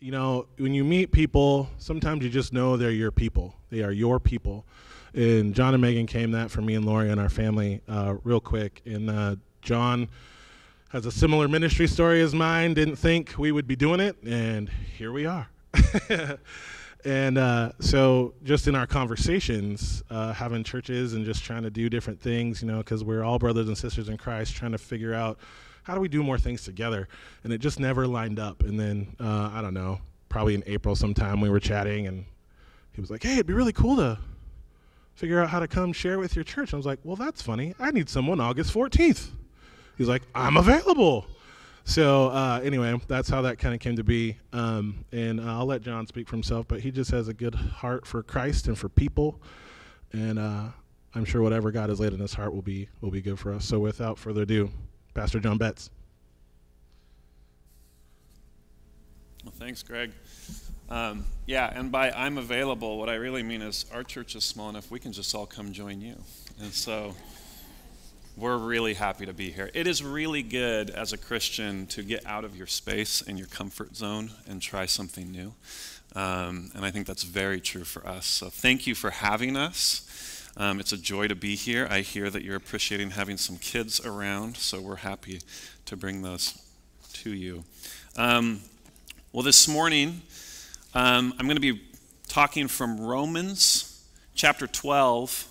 you know, when you meet people, sometimes you just know they're your people. They are your people. And John and Megan came that for me and Lori and our family uh, real quick. And uh, John has a similar ministry story as mine. Didn't think we would be doing it, and here we are. and uh, so, just in our conversations, uh, having churches and just trying to do different things, you know, because we're all brothers and sisters in Christ, trying to figure out how do we do more things together? And it just never lined up. And then, uh, I don't know, probably in April sometime we were chatting and he was like, hey, it'd be really cool to figure out how to come share with your church. I was like, well, that's funny. I need someone August 14th. He's like, I'm available. So uh, anyway, that's how that kind of came to be. Um, and uh, I'll let John speak for himself, but he just has a good heart for Christ and for people. And uh, I'm sure whatever God has laid in his heart will be will be good for us. So without further ado, Pastor John Betts. Well, thanks, Greg. Um, yeah, and by I'm available, what I really mean is our church is small enough we can just all come join you. And so we're really happy to be here. It is really good as a Christian to get out of your space and your comfort zone and try something new. Um, and I think that's very true for us. So thank you for having us. Um, it's a joy to be here. I hear that you're appreciating having some kids around, so we're happy to bring those to you. Um, well, this morning, um, I'm going to be talking from Romans chapter 12,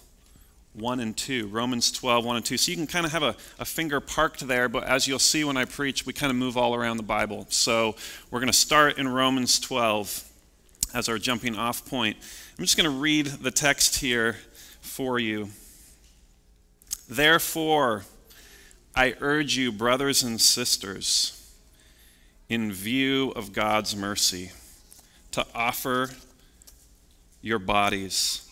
1 and 2. Romans 12, 1 and 2. So you can kind of have a, a finger parked there, but as you'll see when I preach, we kind of move all around the Bible. So we're going to start in Romans 12 as our jumping off point. I'm just going to read the text here for you. Therefore, I urge you, brothers and sisters, in view of God's mercy, to offer your bodies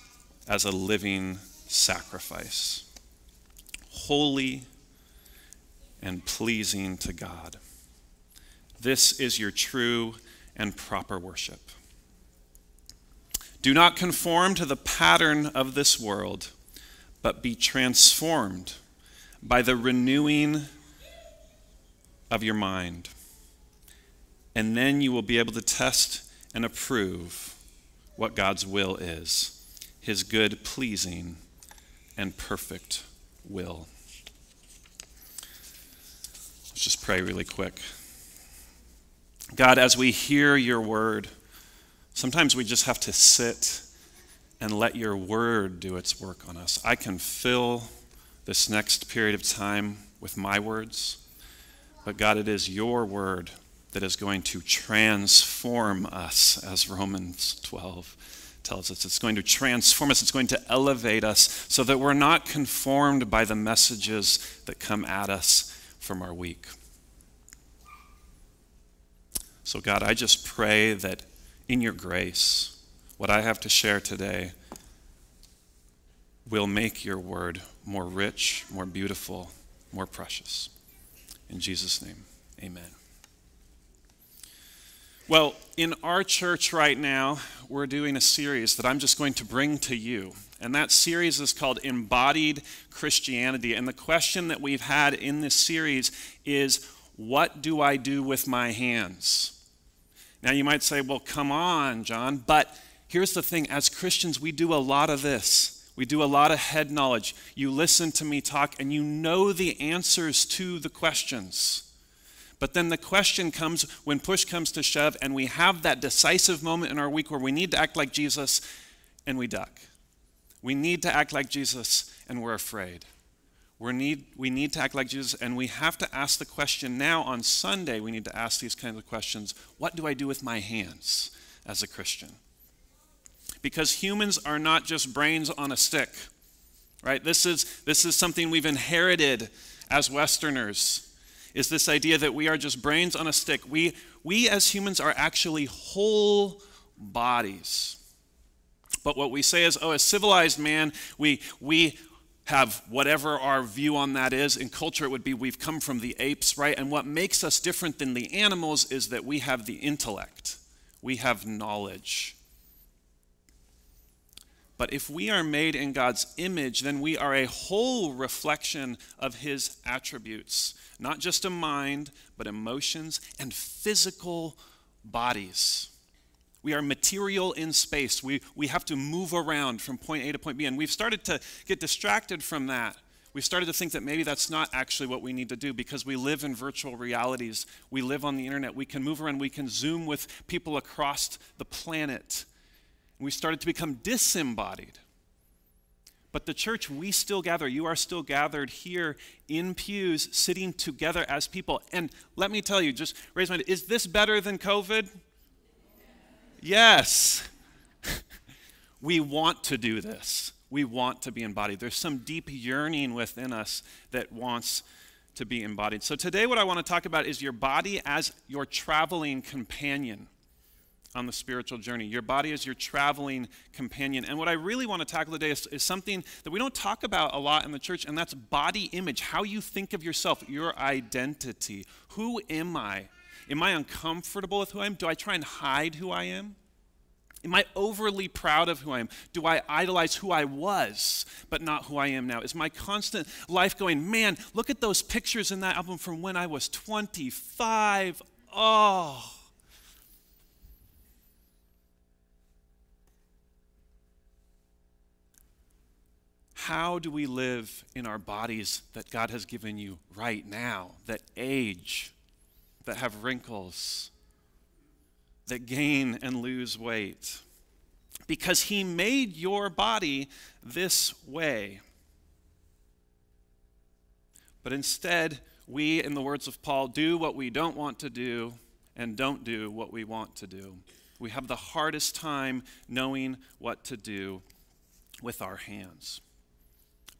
as a living sacrifice, holy and pleasing to God. This is your true and proper worship. Do not conform to the pattern of this world, but be transformed by the renewing of your mind. And then you will be able to test and approve what God's will is his good, pleasing, and perfect will. Let's just pray really quick. God, as we hear your word, Sometimes we just have to sit and let your word do its work on us. I can fill this next period of time with my words, but God, it is your word that is going to transform us, as Romans 12 tells us. It's going to transform us, it's going to elevate us so that we're not conformed by the messages that come at us from our week. So, God, I just pray that in your grace, what I have to share today will make your word more rich, more beautiful, more precious. In Jesus' name, amen. Well, in our church right now, we're doing a series that I'm just going to bring to you. And that series is called Embodied Christianity. And the question that we've had in this series is what do I do with my hands? Now, you might say, well, come on, John. But here's the thing as Christians, we do a lot of this. We do a lot of head knowledge. You listen to me talk and you know the answers to the questions. But then the question comes when push comes to shove, and we have that decisive moment in our week where we need to act like Jesus and we duck. We need to act like Jesus and we're afraid. We need, we need to act like Jesus, and we have to ask the question now on Sunday. We need to ask these kinds of questions What do I do with my hands as a Christian? Because humans are not just brains on a stick, right? This is, this is something we've inherited as Westerners, is this idea that we are just brains on a stick. We, we as humans are actually whole bodies. But what we say is, oh, as civilized man, we, we have whatever our view on that is. In culture, it would be we've come from the apes, right? And what makes us different than the animals is that we have the intellect, we have knowledge. But if we are made in God's image, then we are a whole reflection of His attributes. Not just a mind, but emotions and physical bodies. We are material in space. We, we have to move around from point A to point B. And we've started to get distracted from that. We've started to think that maybe that's not actually what we need to do because we live in virtual realities. We live on the internet. We can move around. We can Zoom with people across the planet. We started to become disembodied. But the church, we still gather. You are still gathered here in pews, sitting together as people. And let me tell you, just raise my hand. Is this better than COVID? Yes. we want to do this. We want to be embodied. There's some deep yearning within us that wants to be embodied. So today, what I want to talk about is your body as your traveling companion on the spiritual journey. Your body is your traveling companion. And what I really want to tackle today is, is, something that we don't talk about a lot in the church, and that's body image, how you think of yourself, your identity. Who am I? Am I uncomfortable with who I am? Do I try and hide who I am? Am I overly proud of who I am? Do I idolize who I was, but not who I am now? Is my constant life going, man, look at those pictures in that album from when I was 25? Oh. How do we live in our bodies that God has given you right now, that age, that have wrinkles, that gain and lose weight? Because He made your body this way. But instead, we, in the words of Paul, do what we don't want to do and don't do what we want to do. We have the hardest time knowing what to do with our hands.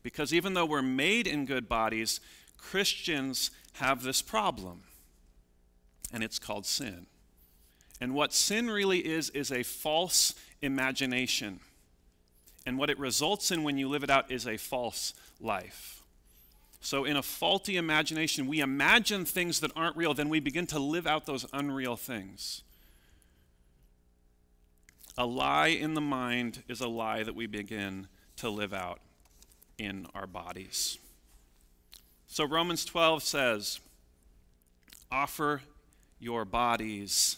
Because even though we're made in good bodies, Christians have this problem, and it's called sin. And what sin really is, is a false imagination. And what it results in when you live it out is a false life. So, in a faulty imagination, we imagine things that aren't real, then we begin to live out those unreal things. A lie in the mind is a lie that we begin to live out in our bodies. So Romans 12 says, Offer your bodies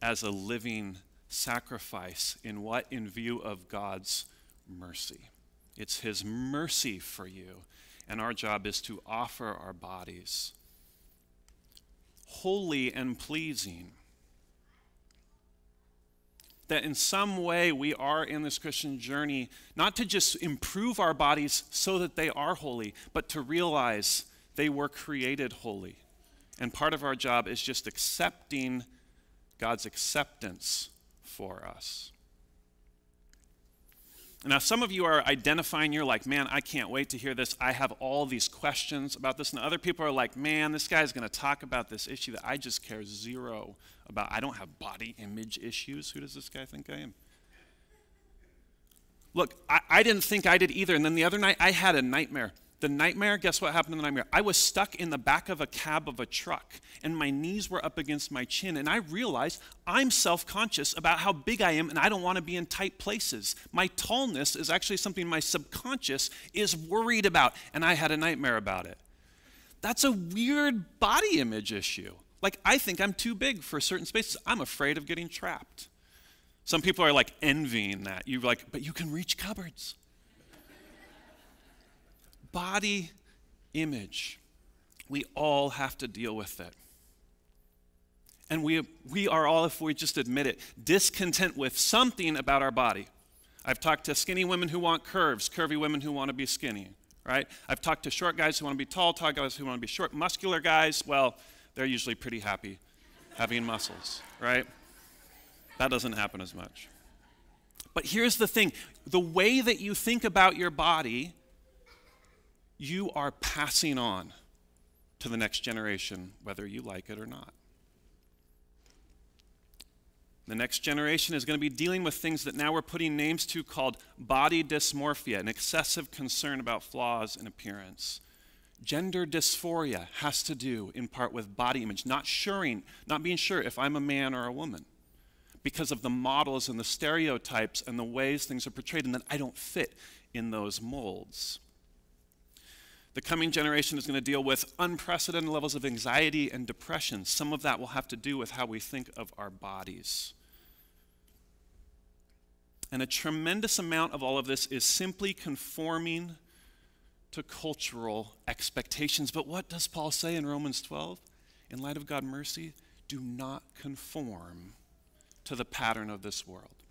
as a living sacrifice in what? In view of God's mercy. It's His mercy for you. And our job is to offer our bodies holy and pleasing that in some way we are in this Christian journey not to just improve our bodies so that they are holy, but to realize they were created holy. And part of our job is just accepting God's acceptance for us. Now, some of you are identifying, you're like, man, I can't wait to hear this. I have all these questions about this. And other people are like, man, this guy's going to talk about this issue that I just care zero about. I don't have body image issues. Who does this guy think I am? Look, I, I didn't think I did either. And then the other night, I had a nightmare. The nightmare, guess what happened in the nightmare? I was stuck in the back of a cab of a truck, and my knees were up against my chin, and I realized I'm self conscious about how big I am, and I don't want to be in tight places. My tallness is actually something my subconscious is worried about, and I had a nightmare about it. That's a weird body image issue. Like, I think I'm too big for certain spaces. I'm afraid of getting trapped. Some people are like envying that. You're like, but you can reach cupboards body image. We all have to deal with it. And we, we are all, if we just admit it, discontent with something about our body. I've talked to skinny women who want curves, curvy women who want to be skinny, right? I've talked to short guys who want to be tall, tall guys who want to be short. Muscular guys, well, they're usually pretty happy having muscles, right? That doesn't happen as much. But here's the thing the way that you think about your body you are passing on to the next generation, whether you like it or not. The next generation is going to be dealing with things that now we're putting names to called body dysmorphia, an excessive concern about flaws in appearance. Gender dysphoria has to do in part with body image, not suring, not being sure if I'm a man or a woman because of the models and the stereotypes and the ways things are portrayed and that I don't fit in those molds. The coming generation is going to deal with unprecedented levels of anxiety and depression. Some of that will have to do with how we think of our bodies. And a tremendous amount of all of this is simply conforming to cultural expectations. But what does Paul say in Romans 12? In light of God's mercy, do not conform to the pattern of this world.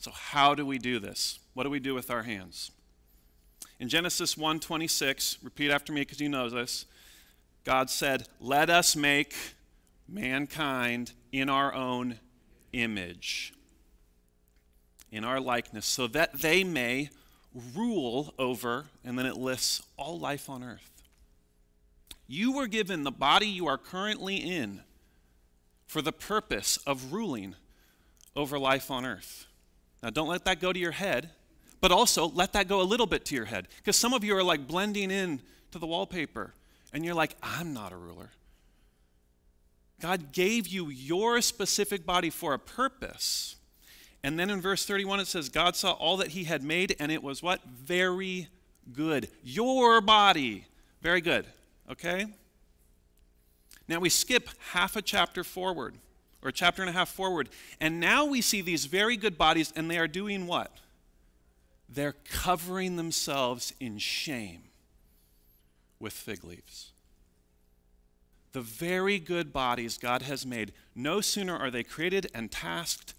So how do we do this? What do we do with our hands? In Genesis 1:26, repeat after me because you know this. God said, "Let us make mankind in our own image." in our likeness, so that they may rule over, and then it lists all life on earth. You were given the body you are currently in for the purpose of ruling over life on earth. Now, don't let that go to your head, but also let that go a little bit to your head. Because some of you are like blending in to the wallpaper, and you're like, I'm not a ruler. God gave you your specific body for a purpose. And then in verse 31, it says, God saw all that he had made, and it was what? Very good. Your body. Very good. Okay? Now we skip half a chapter forward, or a chapter and a half forward, and now we see these very good bodies, and they are doing what? They're covering themselves in shame with fig leaves. The very good bodies God has made, no sooner are they created and tasked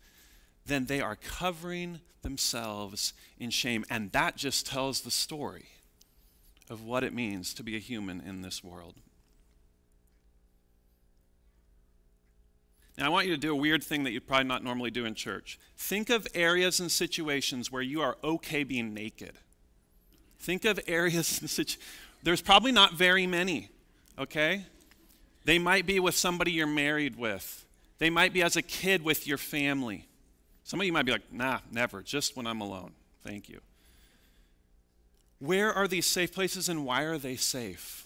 than they are covering themselves in shame. And that just tells the story of what it means to be a human in this world. Now, I want you to do a weird thing that you'd probably not normally do in church. Think of areas and situations where you are okay being naked. Think of areas and situations. There's probably not very many, okay? They might be with somebody you're married with, they might be as a kid with your family. Some of you might be like, nah, never, just when I'm alone. Thank you. Where are these safe places and why are they safe?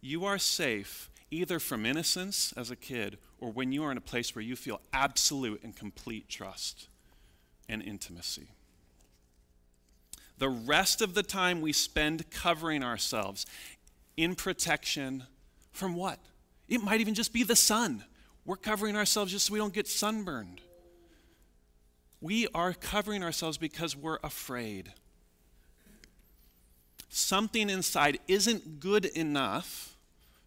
You are safe either from innocence as a kid or when you are in a place where you feel absolute and complete trust and intimacy. The rest of the time we spend covering ourselves in protection from what? It might even just be the sun. We're covering ourselves just so we don't get sunburned. We are covering ourselves because we're afraid. Something inside isn't good enough.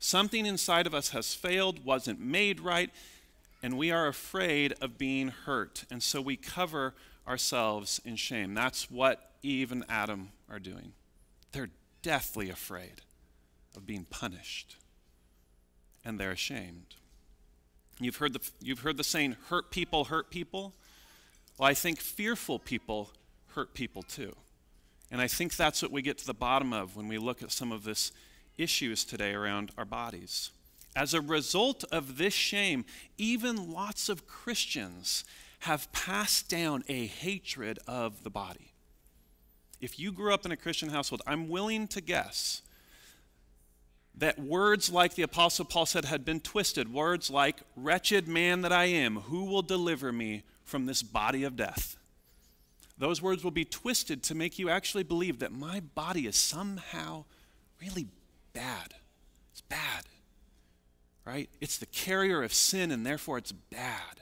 Something inside of us has failed, wasn't made right, and we are afraid of being hurt. And so we cover ourselves in shame. That's what Eve and Adam are doing. They're deathly afraid of being punished, and they're ashamed. You've heard the, you've heard the saying, hurt people hurt people. Well, I think fearful people hurt people too. And I think that's what we get to the bottom of when we look at some of this issues today around our bodies. As a result of this shame, even lots of Christians have passed down a hatred of the body. If you grew up in a Christian household, I'm willing to guess that words like the Apostle Paul said had been twisted. Words like, Wretched man that I am, who will deliver me from this body of death. Those words will be twisted to make you actually believe that my body is somehow really bad. It's bad, right? It's the carrier of sin, and therefore it's bad.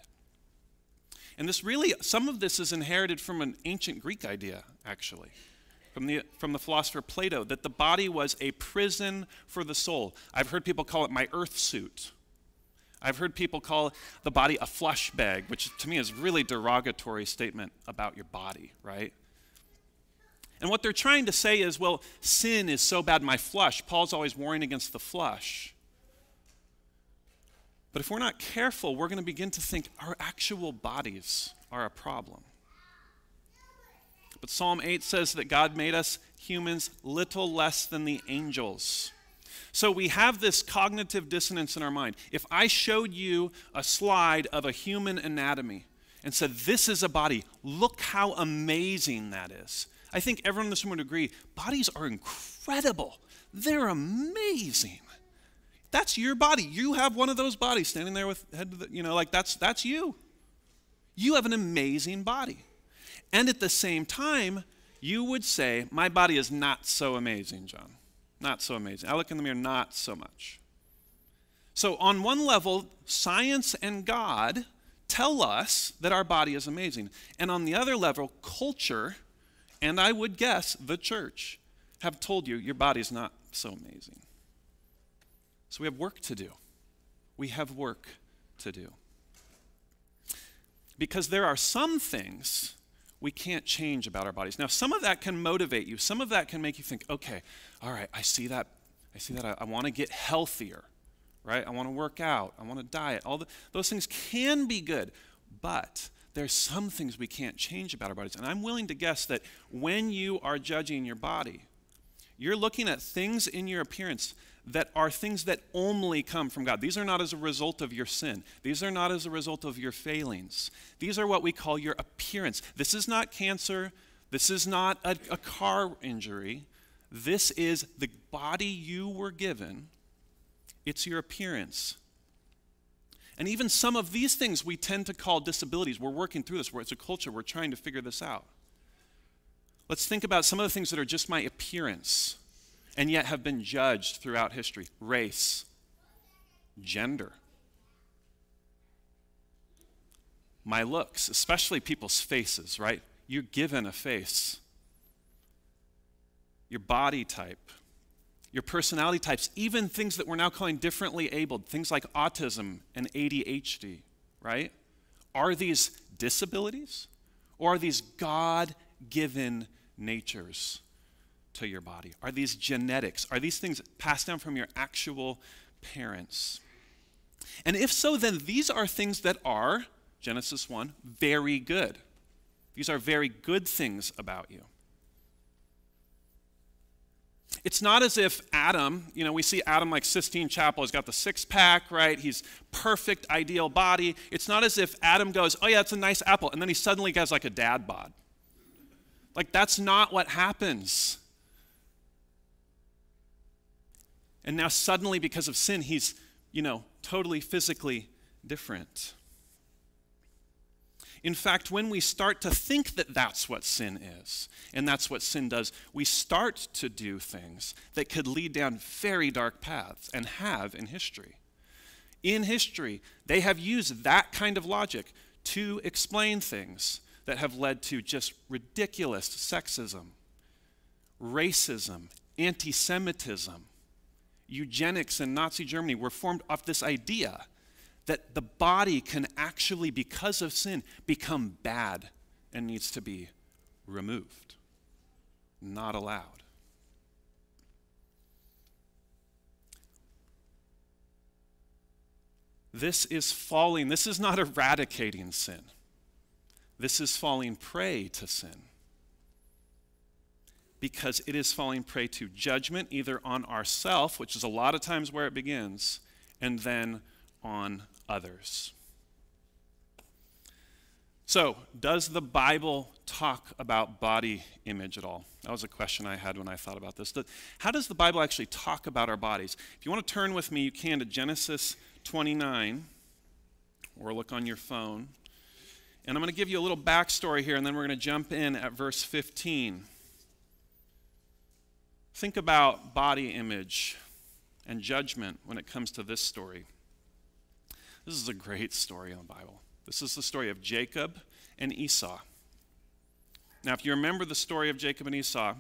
And this really, some of this is inherited from an ancient Greek idea, actually, from the, from the philosopher Plato, that the body was a prison for the soul. I've heard people call it my earth suit I've heard people call the body a flush bag, which to me is really derogatory statement about your body, right? And what they're trying to say is, well, sin is so bad, my flush. Paul's always warring against the flush. But if we're not careful, we're going to begin to think our actual bodies are a problem. But Psalm 8 says that God made us humans little less than the angels. So we have this cognitive dissonance in our mind. If I showed you a slide of a human anatomy and said, This is a body, look how amazing that is. I think everyone in this room would agree bodies are incredible, they're amazing. That's your body. You have one of those bodies standing there with head, the, you know, like that's that's you. You have an amazing body. And at the same time, you would say, My body is not so amazing, John. Not so amazing. I look in the mirror, not so much. So, on one level, science and God tell us that our body is amazing. And on the other level, culture, and I would guess the church, have told you your body's not so amazing. So, we have work to do. We have work to do. Because there are some things we can't change about our bodies. Now, some of that can motivate you. Some of that can make you think, okay, all right, I see that. I see that. I, I want to get healthier right? I want to work out. I want to diet. All the, those things can be good, but there's some things we can't change about our bodies. And I'm willing to guess that when you are judging your body, you're looking at things in your appearance that are things that only come from God. These are not as a result of your sin. These are not as a result of your failings. These are what we call your appearance. This is not cancer. This is not a, a car injury. This is the body you were given it's your appearance. And even some of these things we tend to call disabilities. We're working through this, it's a culture, we're trying to figure this out. Let's think about some of the things that are just my appearance and yet have been judged throughout history. Race, gender, my looks, especially people's faces, right? You're given a face, your body type your personality types, even things that we're now calling differently abled, things like autism and ADHD, right? Are these disabilities or are these God given natures to your body? Are these genetics? Are these things passed down from your actual parents? And if so, then these are things that are, Genesis 1, very good. These are very good things about you. It's not as if Adam, you know, we see Adam like Sistine Chapel, he's got the six pack, right? He's perfect, ideal body. It's not as if Adam goes, oh yeah, it's a nice apple, and then he suddenly has like a dad bod. Like, that's not what happens. And now, suddenly, because of sin, he's, you know, totally physically different. In fact, when we start to think that that's what sin is, and that's what sin does, we start to do things that could lead down very dark paths and have in history. In history, they have used that kind of logic to explain things that have led to just ridiculous sexism, racism, anti Semitism. Eugenics in Nazi Germany were formed off this idea that the body can actually, because of sin, become bad and needs to be removed, not allowed. This is falling, this is not eradicating sin. This is falling prey to sin. Because it is falling prey to judgment, either on ourself, which is a lot of times where it begins, and then on others. So, does the Bible talk about body image at all? That was a question I had when I thought about this. How does the Bible actually talk about our bodies? If you want to turn with me, you can to Genesis 29 or look on your phone. And I'm going to give you a little backstory here, and then we're going to jump in at verse 15. Think about body image and judgment when it comes to this story. This is a great story in the Bible. This is the story of Jacob and Esau. Now, if you remember the story of Jacob and Esau,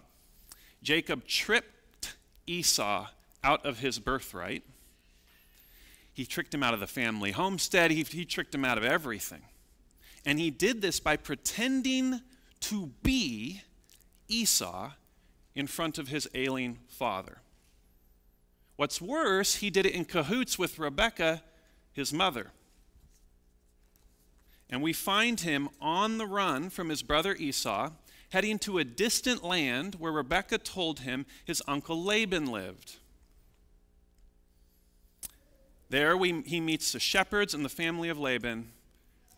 Jacob tripped Esau out of his birthright. He tricked him out of the family homestead. He, he tricked him out of everything. And he did this by pretending to be Esau in front of his ailing father. What's worse, he did it in cahoots with Rebekah his mother. And we find him on the run from his brother Esau, heading to a distant land where Rebekah told him his uncle Laban lived. There we, he meets the shepherds and the family of Laban.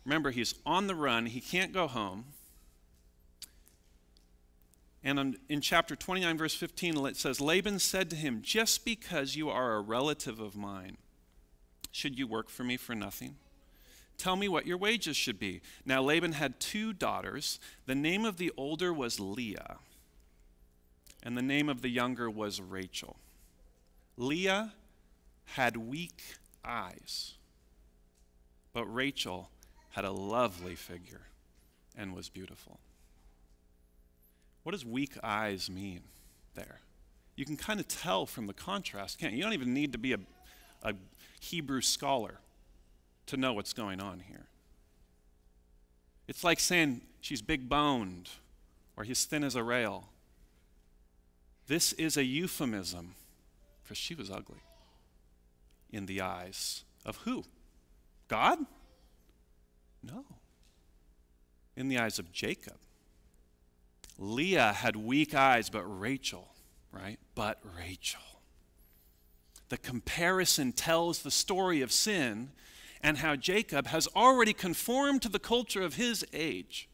Remember, he's on the run, he can't go home. And in chapter 29, verse 15, it says Laban said to him, Just because you are a relative of mine, should you work for me for nothing? Tell me what your wages should be. Now Laban had two daughters. The name of the older was Leah, and the name of the younger was Rachel. Leah had weak eyes, but Rachel had a lovely figure and was beautiful. What does weak eyes mean there? You can kind of tell from the contrast, can't you? You don't even need to be a, a Hebrew scholar to know what's going on here. It's like saying she's big boned or he's thin as a rail. This is a euphemism for she was ugly in the eyes of who? God? No. In the eyes of Jacob. Leah had weak eyes, but Rachel, right? But Rachel. The comparison tells the story of sin and how Jacob has already conformed to the culture of his age.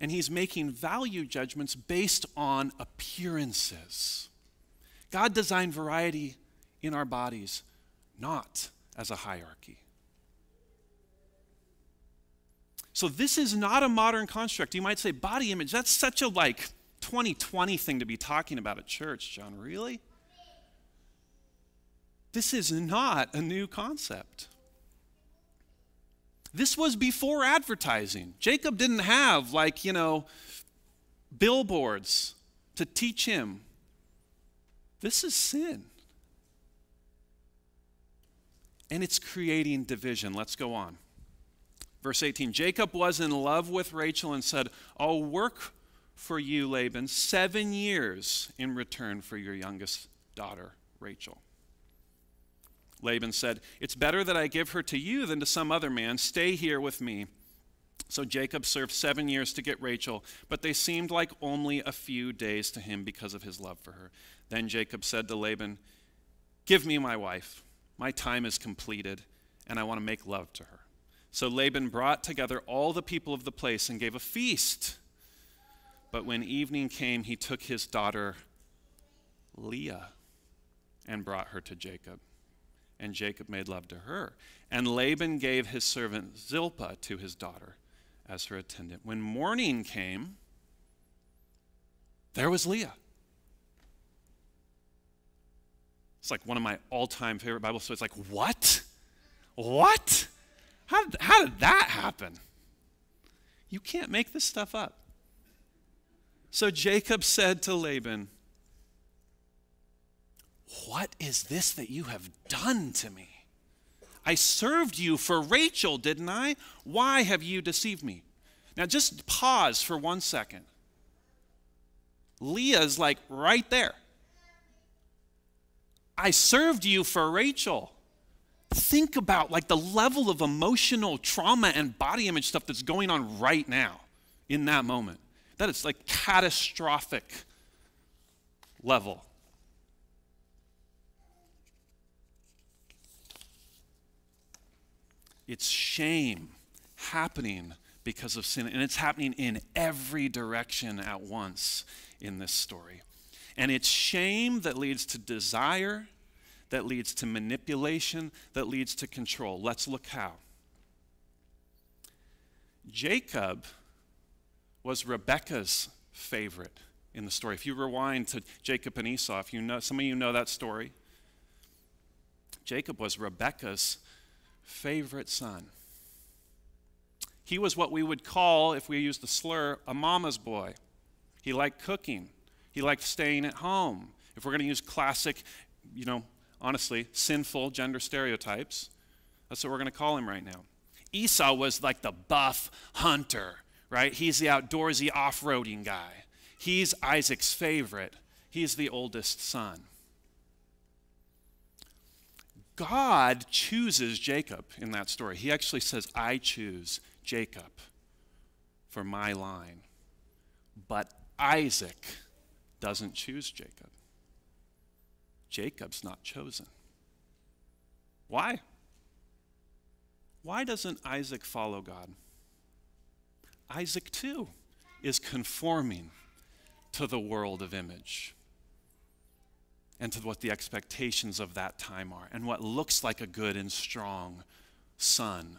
And he's making value judgments based on appearances. God designed variety in our bodies, not as a hierarchy. So this is not a modern construct. You might say body image, that's such a like 2020 thing to be talking about at church, John. Really? This is not a new concept. This was before advertising. Jacob didn't have, like, you know, billboards to teach him. This is sin. And it's creating division. Let's go on. Verse 18 Jacob was in love with Rachel and said, I'll work for you, Laban, seven years in return for your youngest daughter, Rachel. Laban said, It's better that I give her to you than to some other man. Stay here with me. So Jacob served seven years to get Rachel, but they seemed like only a few days to him because of his love for her. Then Jacob said to Laban, Give me my wife. My time is completed, and I want to make love to her. So Laban brought together all the people of the place and gave a feast. But when evening came, he took his daughter Leah and brought her to Jacob and Jacob made love to her. And Laban gave his servant Zilpah to his daughter as her attendant. When morning came, there was Leah. It's like one of my all time favorite Bible stories. It's like, what? What? How did, how did that happen? You can't make this stuff up. So Jacob said to Laban, what is this that you have done to me? I served you for Rachel, didn't I? Why have you deceived me? Now, just pause for one second. Leah's like right there. I served you for Rachel. Think about like the level of emotional trauma and body image stuff that's going on right now in that moment. That is like catastrophic level. It's shame happening because of sin, and it's happening in every direction at once in this story. And it's shame that leads to desire, that leads to manipulation, that leads to control. Let's look how. Jacob was Rebecca's favorite in the story. If you rewind to Jacob and Esau, if you know some of you know that story, Jacob was Rebecca's favorite son. He was what we would call, if we use the slur, a mama's boy. He liked cooking. He liked staying at home. If we're going to use classic, you know, honestly, sinful gender stereotypes, that's what we're going to call him right now. Esau was like the buff hunter, right? He's the outdoorsy off roading guy. He's Isaac's favorite. He's the oldest son. God chooses Jacob in that story. He actually says, I choose Jacob for my line. But Isaac doesn't choose Jacob. Jacob's not chosen. Why? Why doesn't Isaac follow God? Isaac, too, is conforming to the world of image and to what the expectations of that time are and what looks like a good and strong son.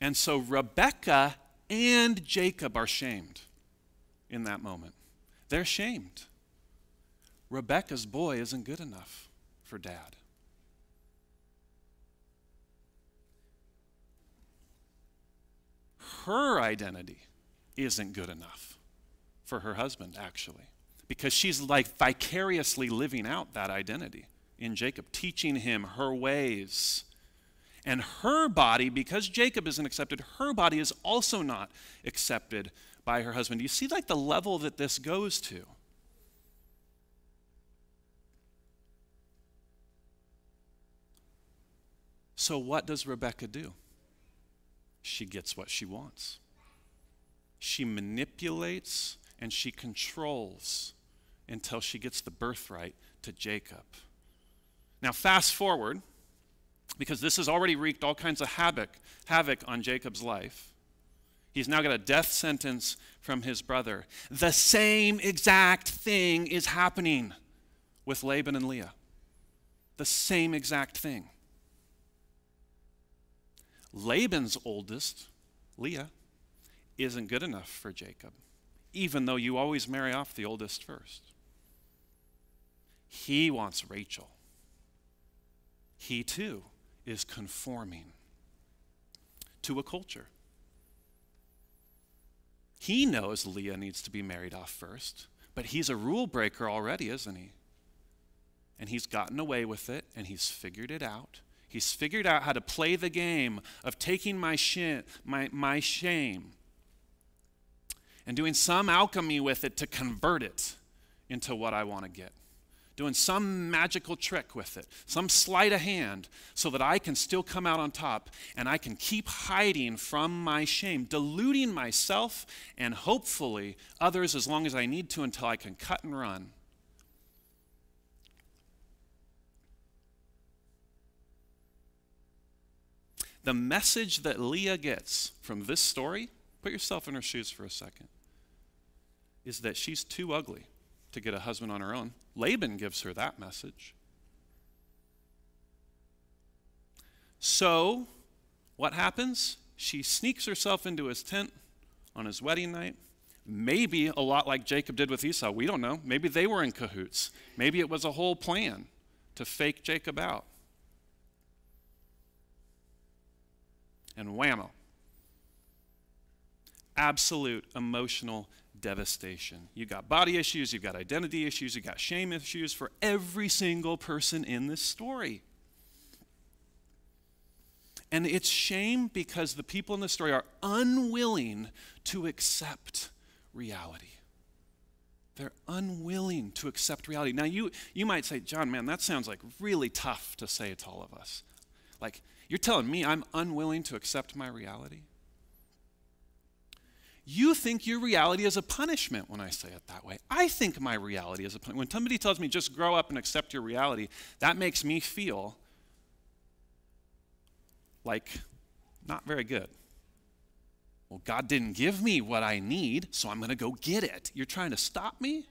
And so Rebecca and Jacob are shamed in that moment. They're shamed. Rebecca's boy isn't good enough for dad. Her identity isn't good enough for her husband, actually, because she's like vicariously living out that identity in Jacob, teaching him her ways. And her body, because Jacob isn't accepted, her body is also not accepted by her husband. You see like the level that this goes to? So, what does Rebecca do? She gets what she wants. She manipulates and she controls until she gets the birthright to Jacob. Now, fast forward, because this has already wreaked all kinds of havoc, havoc on Jacob's life. He's now got a death sentence from his brother. The same exact thing is happening with Laban and Leah. The same exact thing. Laban's oldest, Leah, isn't good enough for Jacob, even though you always marry off the oldest first. He wants Rachel. He too is conforming to a culture. He knows Leah needs to be married off first, but he's a rule breaker already, isn't he? And he's gotten away with it and he's figured it out He's figured out how to play the game of taking my, sh- my, my shame and doing some alchemy with it to convert it into what I want to get. Doing some magical trick with it, some sleight of hand, so that I can still come out on top and I can keep hiding from my shame, deluding myself and hopefully others as long as I need to until I can cut and run The message that Leah gets from this story, put yourself in her shoes for a second, is that she's too ugly to get a husband on her own. Laban gives her that message. So, what happens? She sneaks herself into his tent on his wedding night. Maybe a lot like Jacob did with Esau. We don't know. Maybe they were in cahoots. Maybe it was a whole plan to fake Jacob out. And whammo. Absolute emotional devastation. You've got body issues, you've got identity issues, you've got shame issues for every single person in this story. And it's shame because the people in the story are unwilling to accept reality. They're unwilling to accept reality. Now, you, you might say, John, man, that sounds like really tough to say to all of us. Like, you're telling me I'm unwilling to accept my reality? You think your reality is a punishment when I say it that way. I think my reality is a punishment. When somebody tells me just grow up and accept your reality, that makes me feel like not very good. Well, God didn't give me what I need, so I'm going to go get it. You're trying to stop me?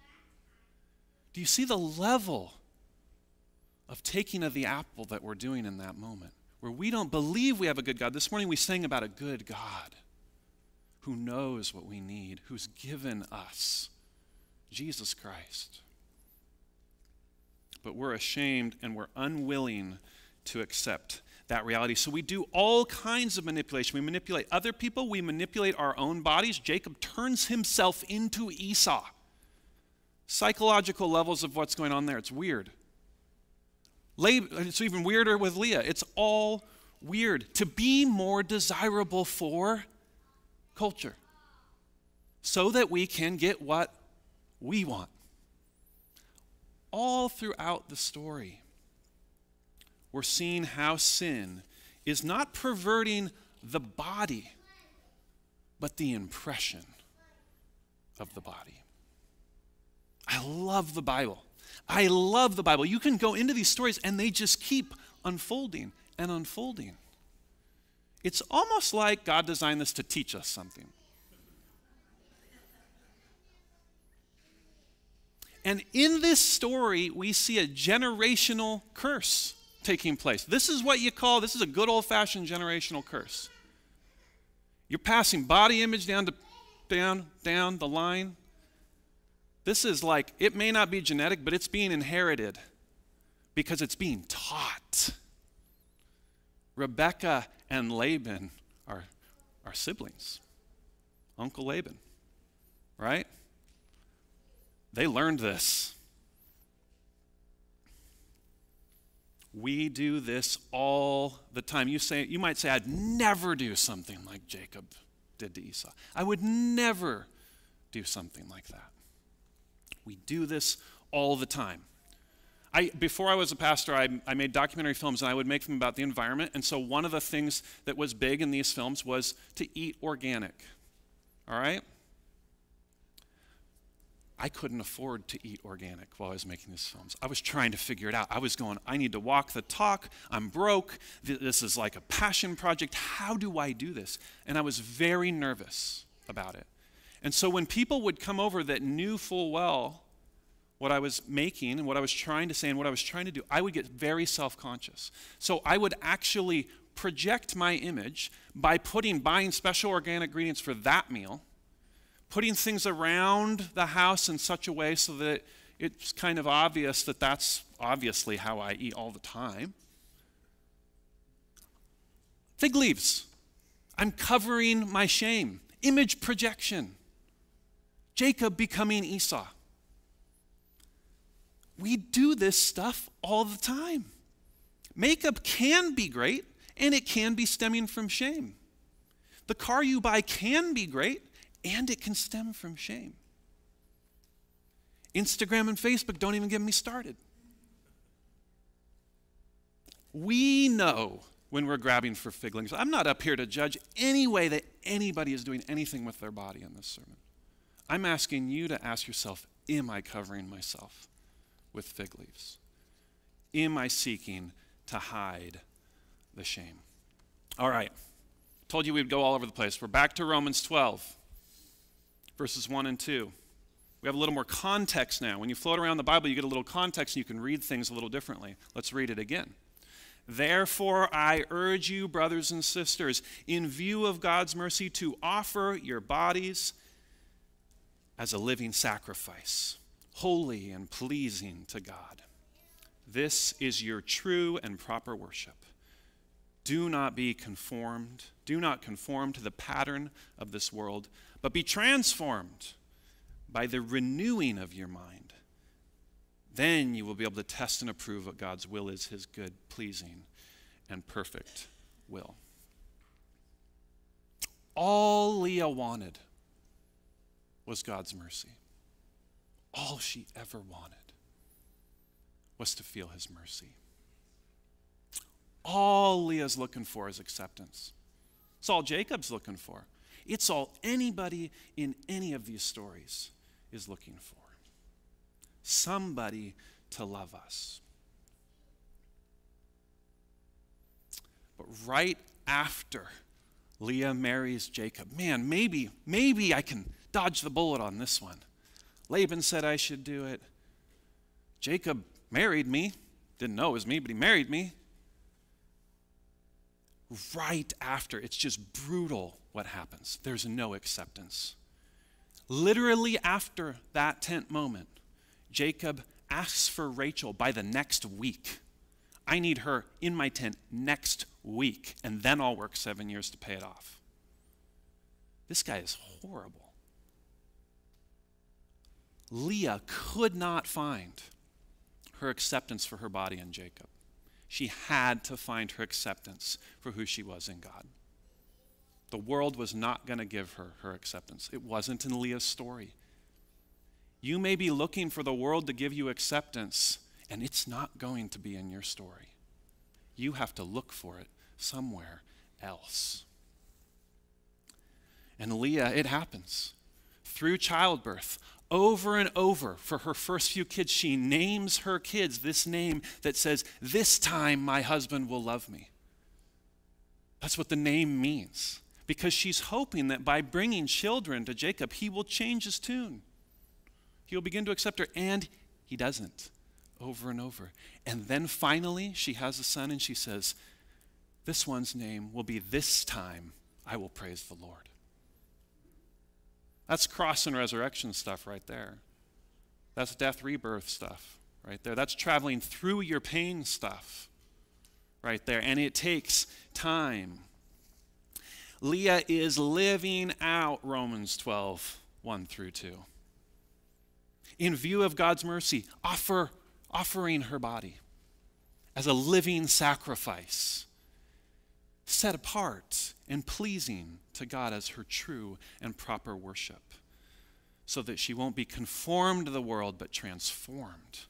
Do you see the level of taking of the apple that we're doing in that moment? Where we don't believe we have a good God. This morning we sang about a good God who knows what we need, who's given us Jesus Christ. But we're ashamed and we're unwilling to accept that reality. So we do all kinds of manipulation. We manipulate other people, we manipulate our own bodies. Jacob turns himself into Esau. Psychological levels of what's going on there, it's weird. It's even weirder with Leah. It's all weird. To be more desirable for culture so that we can get what we want. All throughout the story, we're seeing how sin is not perverting the body, but the impression of the body. I love the Bible. I love the Bible. You can go into these stories and they just keep unfolding and unfolding. It's almost like God designed this to teach us something. And in this story, we see a generational curse taking place. This is what you call, this is a good old fashioned generational curse. You're passing body image down to down, down the line. This is like, it may not be genetic, but it's being inherited because it's being taught. Rebecca and Laban are, are siblings. Uncle Laban, right? They learned this. We do this all the time. You say you might say I'd never do something like Jacob did to Esau. I would never do something like that. We do this all the time. I, before I was a pastor, I, I, made documentary films and I would make them about the environment. And so, one of the things that was big in these films was to eat organic. All right? I couldn't afford to eat organic while I was making these films. I was trying to figure it out. I was going, I need to walk the talk. I'm broke. This is like a passion project. How do I do this? And I was very nervous about it. And so, when people would come over that knew full well what I was making and what I was trying to say and what I was trying to do, I would get very self conscious. So I would actually project my image by putting, buying special organic ingredients for that meal, putting things around the house in such a way so that it's kind of obvious that that's obviously how I eat all the time. Fig leaves. I'm covering my shame. Image projection. Jacob becoming Esau. We do this stuff all the time. Makeup can be great, and it can be stemming from shame. The car you buy can be great, and it can stem from shame. Instagram and Facebook don't even get me started. We know when we're grabbing for figlings. I'm not up here to judge any way that anybody is doing anything with their body in this sermon. I'm asking you to ask yourself Am I covering myself? with fig leaves? Am I seeking to hide the shame? All right. Told you we'd go all over the place. We're back to Romans 12, verses 1 and 2. We have a little more context now. When you float around the Bible, you get a little context and you can read things a little differently. Let's read it again. Therefore, I urge you, brothers and sisters, in view of God's mercy, to offer your bodies as a living sacrifice holy and pleasing to God. This is your true and proper worship. Do not be conformed, do not conform to the pattern of this world, but be transformed by the renewing of your mind. Then you will be able to test and approve what God's will is, his good, pleasing, and perfect will. All Leah wanted was God's mercy all she ever wanted was to feel his mercy. All Leah's looking for is acceptance. It's all Jacob's looking for. It's all anybody in any of these stories is looking for. Somebody to love us. But right after Leah marries Jacob, man, maybe, maybe I can dodge the bullet on this one. Laban said I should do it. Jacob married me. Didn't know it was me, but he married me. Right after, it's just brutal what happens. There's no acceptance. Literally after that tent moment, Jacob asks for Rachel by the next week. I need her in my tent next week, and then I'll work seven years to pay it off. This guy is horrible. Leah could not find her acceptance for her body in Jacob. She had to find her acceptance for who she was in God. The world was not going to give her her acceptance. It wasn't in Leah's story. You may be looking for the world to give you acceptance, and it's not going to be in your story. You have to look for it somewhere else. And Leah, it happens through childbirth over and over for her first few kids, she names her kids this name that says, This time my husband will love me. That's what the name means. Because she's hoping that by bringing children to Jacob, he will change his tune. He'll begin to accept her, and he doesn't over and over. And then finally, she has a son, and she says, This one's name will be this time I will praise the Lord. That's cross and resurrection stuff right there. That's death rebirth stuff right there. That's traveling through your pain stuff right there. And it takes time. Leah is living out Romans 12, 1 through 2. In view of God's mercy, offer, offering her body as a living sacrifice, set apart and pleasing to God as her true and proper worship, so that she won't be conformed to the world, but transformed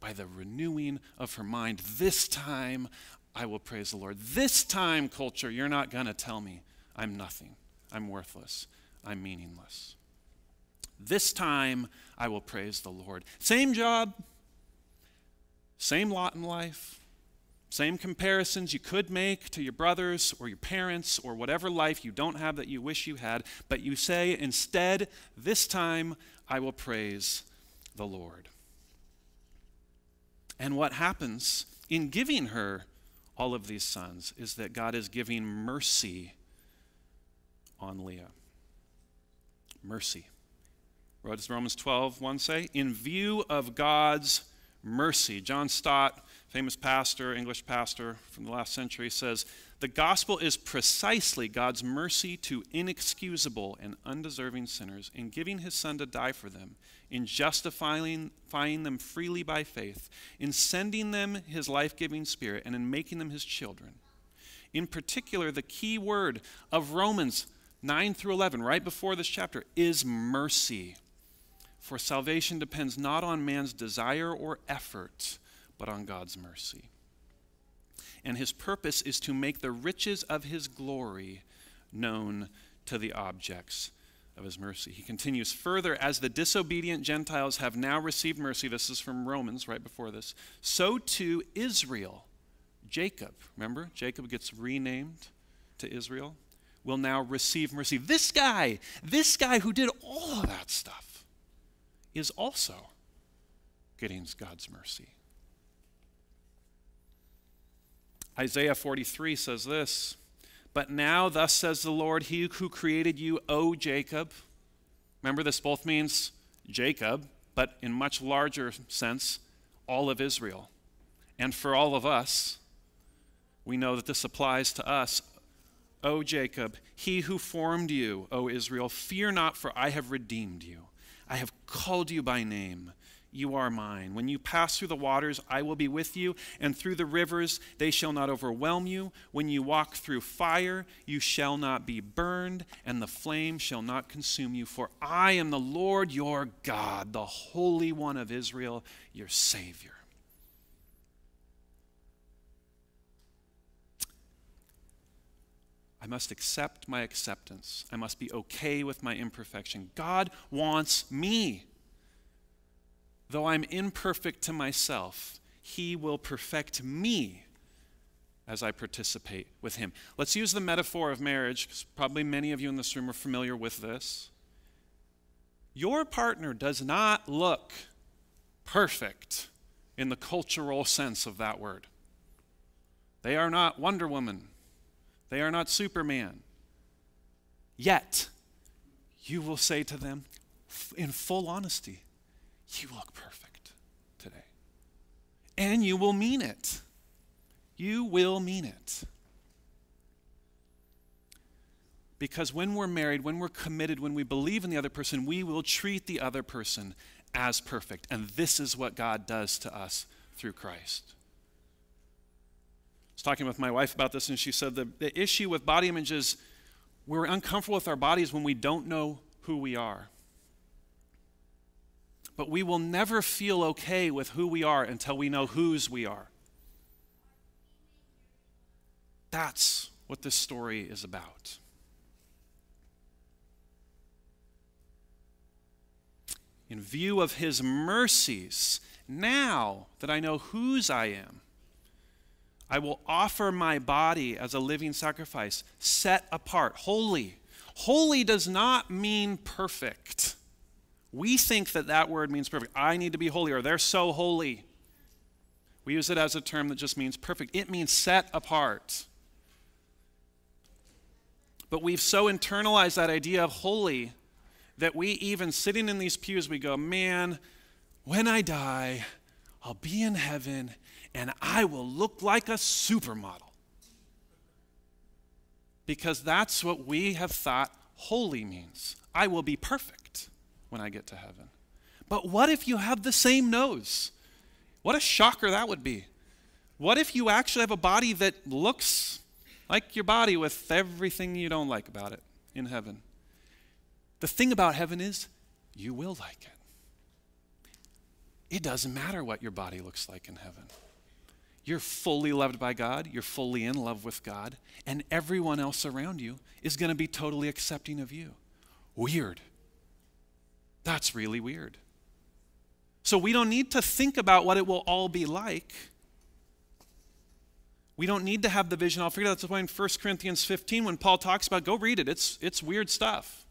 by the renewing of her mind. This time, I will praise the Lord. This time, culture, you're not going to tell me I'm nothing, I'm worthless, I'm meaningless. This time, I will praise the Lord. Same job, same lot in life, same comparisons you could make to your brothers or your parents or whatever life you don't have that you wish you had, but you say, instead, this time I will praise the Lord. And what happens in giving her all of these sons is that God is giving mercy on Leah. Mercy. What does Romans 12, 1 say? In view of God's mercy. John Stott, famous pastor, English pastor from the last century, says the gospel is precisely God's mercy to inexcusable and undeserving sinners in giving his son to die for them, in justifying them freely by faith, in sending them his life giving spirit, and in making them his children. In particular, the key word of Romans 9 through 11, right before this chapter, is mercy. For salvation depends not on man's desire or effort, but on God's mercy and his purpose is to make the riches of his glory known to the objects of his mercy. He continues further as the disobedient Gentiles have now received mercy, this is from Romans right before this, so too Israel, Jacob, remember? Jacob gets renamed to Israel, will now receive mercy. This guy, this guy who did all of that stuff, is also getting God's mercy. Isaiah 43 says this But now, thus says the Lord, He who created you, O Jacob. Remember, this both means Jacob, but in much larger sense, all of Israel. And for all of us, we know that this applies to us. O Jacob, he who formed you, O Israel, fear not, for I have redeemed you. I have called you by name you are mine. When you pass through the waters, I will be with you, and through the rivers, they shall not overwhelm you. When you walk through fire, you shall not be burned, and the flame shall not consume you. For I am the Lord your God, the Holy One of Israel, your Savior. I must accept my acceptance. I must be okay with my imperfection. God wants me. Though I'm imperfect to myself, He will perfect me as I participate with Him. Let's use the metaphor of marriage, because probably many of you in this room are familiar with this. Your partner does not look perfect in the cultural sense of that word. They are not Wonder Woman, they are not Superman. Yet, you will say to them in full honesty, you look perfect today. And you will mean it. You will mean it. Because when we're married, when we're committed, when we believe in the other person, we will treat the other person as perfect. And this is what God does to us through Christ. I was talking with my wife about this, and she said the, the issue with body image is we're uncomfortable with our bodies when we don't know who we are but we will never feel okay with who we are until we know whose we are. That's what this story is about. In view of his mercies, now that I know whose I am, I will offer my body as a living sacrifice, set apart, holy. Holy does not mean perfect. We think that that word means perfect. I need to be holy, or they're so holy. We use it as a term that just means perfect. It means set apart. But we've so internalized that idea of holy that we even sitting in these pews, we go, man, when I die, I'll be in heaven and I will look like a supermodel. Because that's what we have thought holy means. I will be perfect when I get to heaven. But what if you have the same nose? What a shocker that would be. What if you actually have a body that looks like your body with everything you don't like about it in heaven? The thing about heaven is, you will like it. It doesn't matter what your body looks like in heaven. You're fully loved by God, you're fully in love with God, and everyone else around you is going to be totally accepting of you. Weird. That's really weird. So we don't need to think about what it will all be like. We don't need to have the vision. I'll figure that's why in 1 Corinthians 15, when Paul talks about, go read it, it's, it's weird stuff.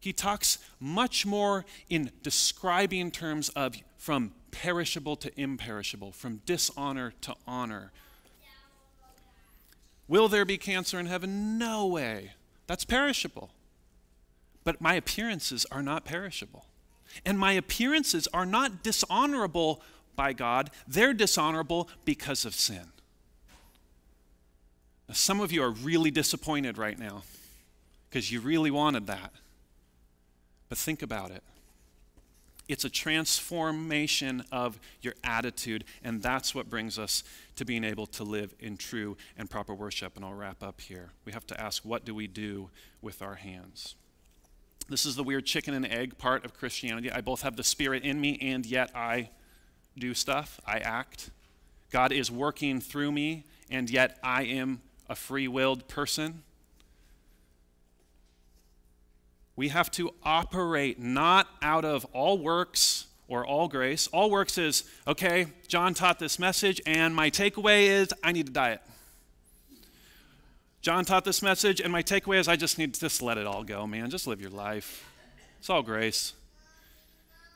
He talks much more in describing terms of from perishable to imperishable, from dishonor to honor. Will there be cancer in heaven? No way. That's perishable. But my appearances are not perishable. And my appearances are not dishonorable by God, they're dishonorable because of sin. Now, some of you are really disappointed right now because you really wanted that. But think about it. It's a transformation of your attitude, and that's what brings us to being able to live in true and proper worship. And I'll wrap up here. We have to ask, what do we do with our hands? This is the weird chicken and egg part of Christianity. I both have the Spirit in me, and yet I do stuff, I act. God is working through me, and yet I am a free willed person. We have to operate not out of all works or all grace. All works is, okay, John taught this message, and my takeaway is I need to diet. John taught this message, and my takeaway is I just need to just let it all go, man. Just live your life. It's all grace.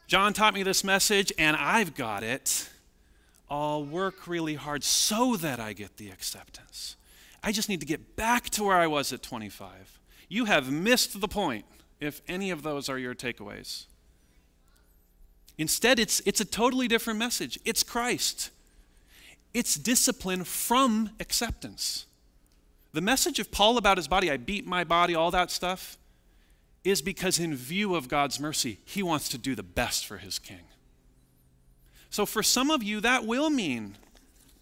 John taught me this message, and I've got it. I'll work really hard so that I get the acceptance. I just need to get back to where I was at 25. You have missed the point if any of those are your takeaways. Instead, it's, it's a totally different message. It's Christ. It's discipline from acceptance. The message of Paul about his body, I beat my body, all that stuff, is because in view of God's mercy, he wants to do the best for his king. So for some of you, that will mean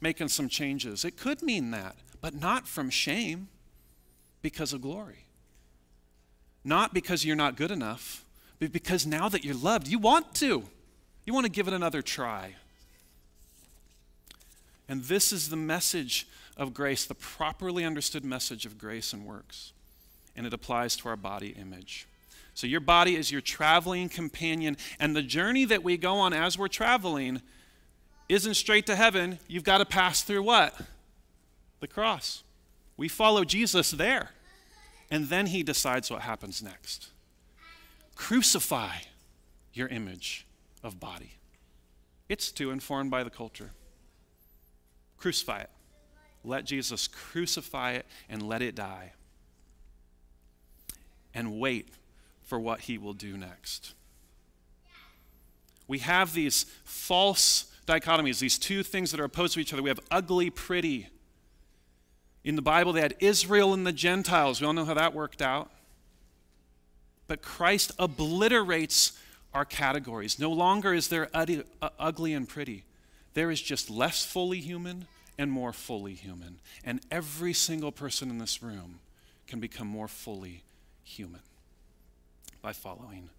making some changes. It could mean that, but not from shame, because of glory. Not because you're not good enough, but because now that you're loved, you want to. You want to give it another try. And this is the message of grace, the properly understood message of grace and works. And it applies to our body image. So, your body is your traveling companion, and the journey that we go on as we're traveling isn't straight to heaven. You've got to pass through what? The cross. We follow Jesus there and then he decides what happens next. Crucify your image of body. It's too informed by the culture. Crucify it. Let Jesus crucify it and let it die. And wait for what he will do next. We have these false dichotomies, these two things that are opposed to each other. We have ugly, pretty, in the Bible, they had Israel and the Gentiles. We all know how that worked out. But Christ obliterates our categories. No longer is there ugly uh, and pretty, there is just less fully human and more fully human. And every single person in this room can become more fully human by following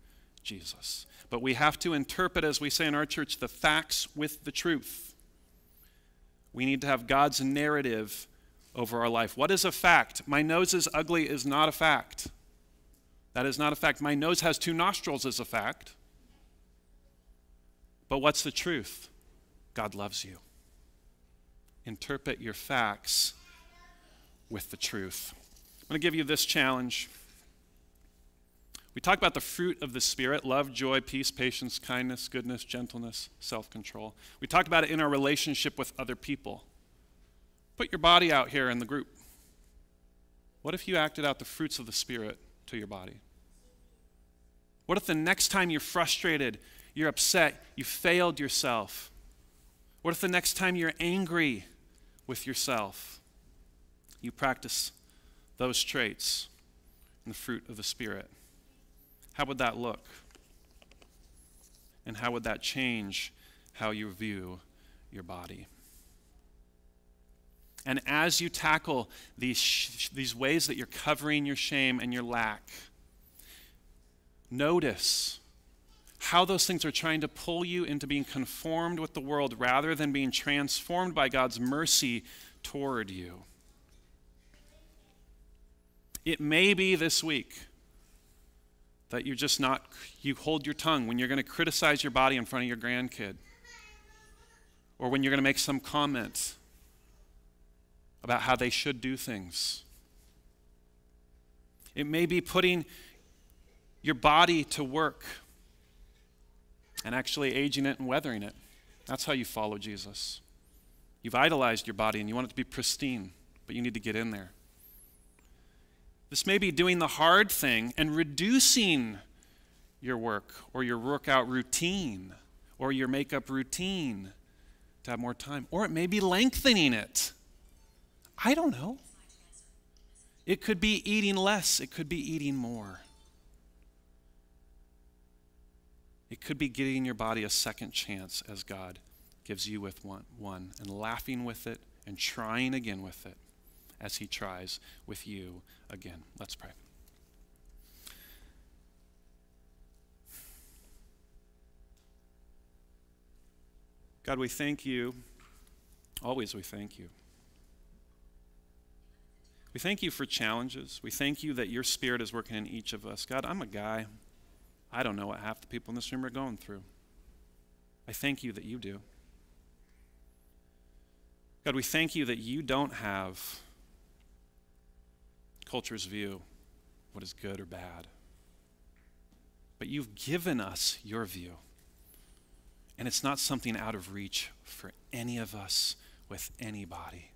Jesus. But we have to interpret, as we say in our church, the facts with the truth. We need to have God's narrative over our life. What is a fact? My nose is ugly is not a fact. That is not a fact. My nose has two nostrils is a fact. But what's the truth? God loves you. Interpret your facts with the truth. I'm going to give you this challenge. We talk about the fruit of the Spirit love, joy, peace, patience, kindness, goodness, gentleness, self control. We talk about it in our relationship with other people. Put your body out here in the group. What if you acted out the fruits of the Spirit to your body? What if the next time you're frustrated, you're upset, you failed yourself? What if the next time you're angry with yourself, you practice those traits and the fruit of the Spirit? How would that look? And how would that change how you view your body? And as you tackle these, sh- these ways that you're covering your shame and your lack, notice how those things are trying to pull you into being conformed with the world rather than being transformed by God's mercy toward you. It may be this week that you're just not, you hold your tongue when you're going to criticize your body in front of your grandkid or when you're going to make some comment about how they should do things. It may be putting your body to work and actually aging it and weathering it. That's how you follow Jesus. You've idolized your body and you want it to be pristine, but you need to get in there. This may be doing the hard thing and reducing your work or your workout routine or your makeup routine to have more time. Or it may be lengthening it. I don't know. It could be eating less, it could be eating more. It could be giving your body a second chance as God gives you with one, one and laughing with it and trying again with it as He tries with you again. Let's pray. God, we thank you. Always we thank you. We thank you for challenges. We thank you that your spirit is working in each of us. God, I'm a guy. I don't know what half the people in this room are going through. I thank you that you do. God, we thank you that you don't have culture's view what is good or bad. But you've given us your view. And it's not something out of reach for any of us with anybody.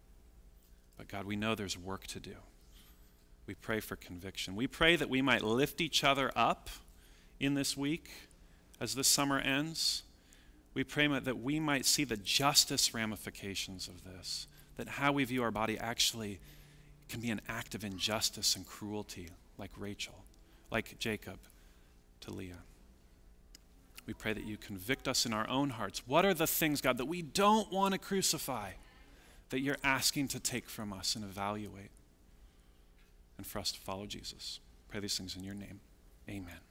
But God, we know there's work to do. We pray for conviction. We pray that we might lift each other up in this week as this summer ends. We pray that we might see the justice ramifications of this, that how we view our body actually can be an act of injustice and cruelty, like Rachel, like Jacob to Leah. We pray that you convict us in our own hearts. What are the things, God, that we don't want to crucify, that you're asking to take from us and evaluate, and for us to follow Jesus? Pray these things in your name. Amen.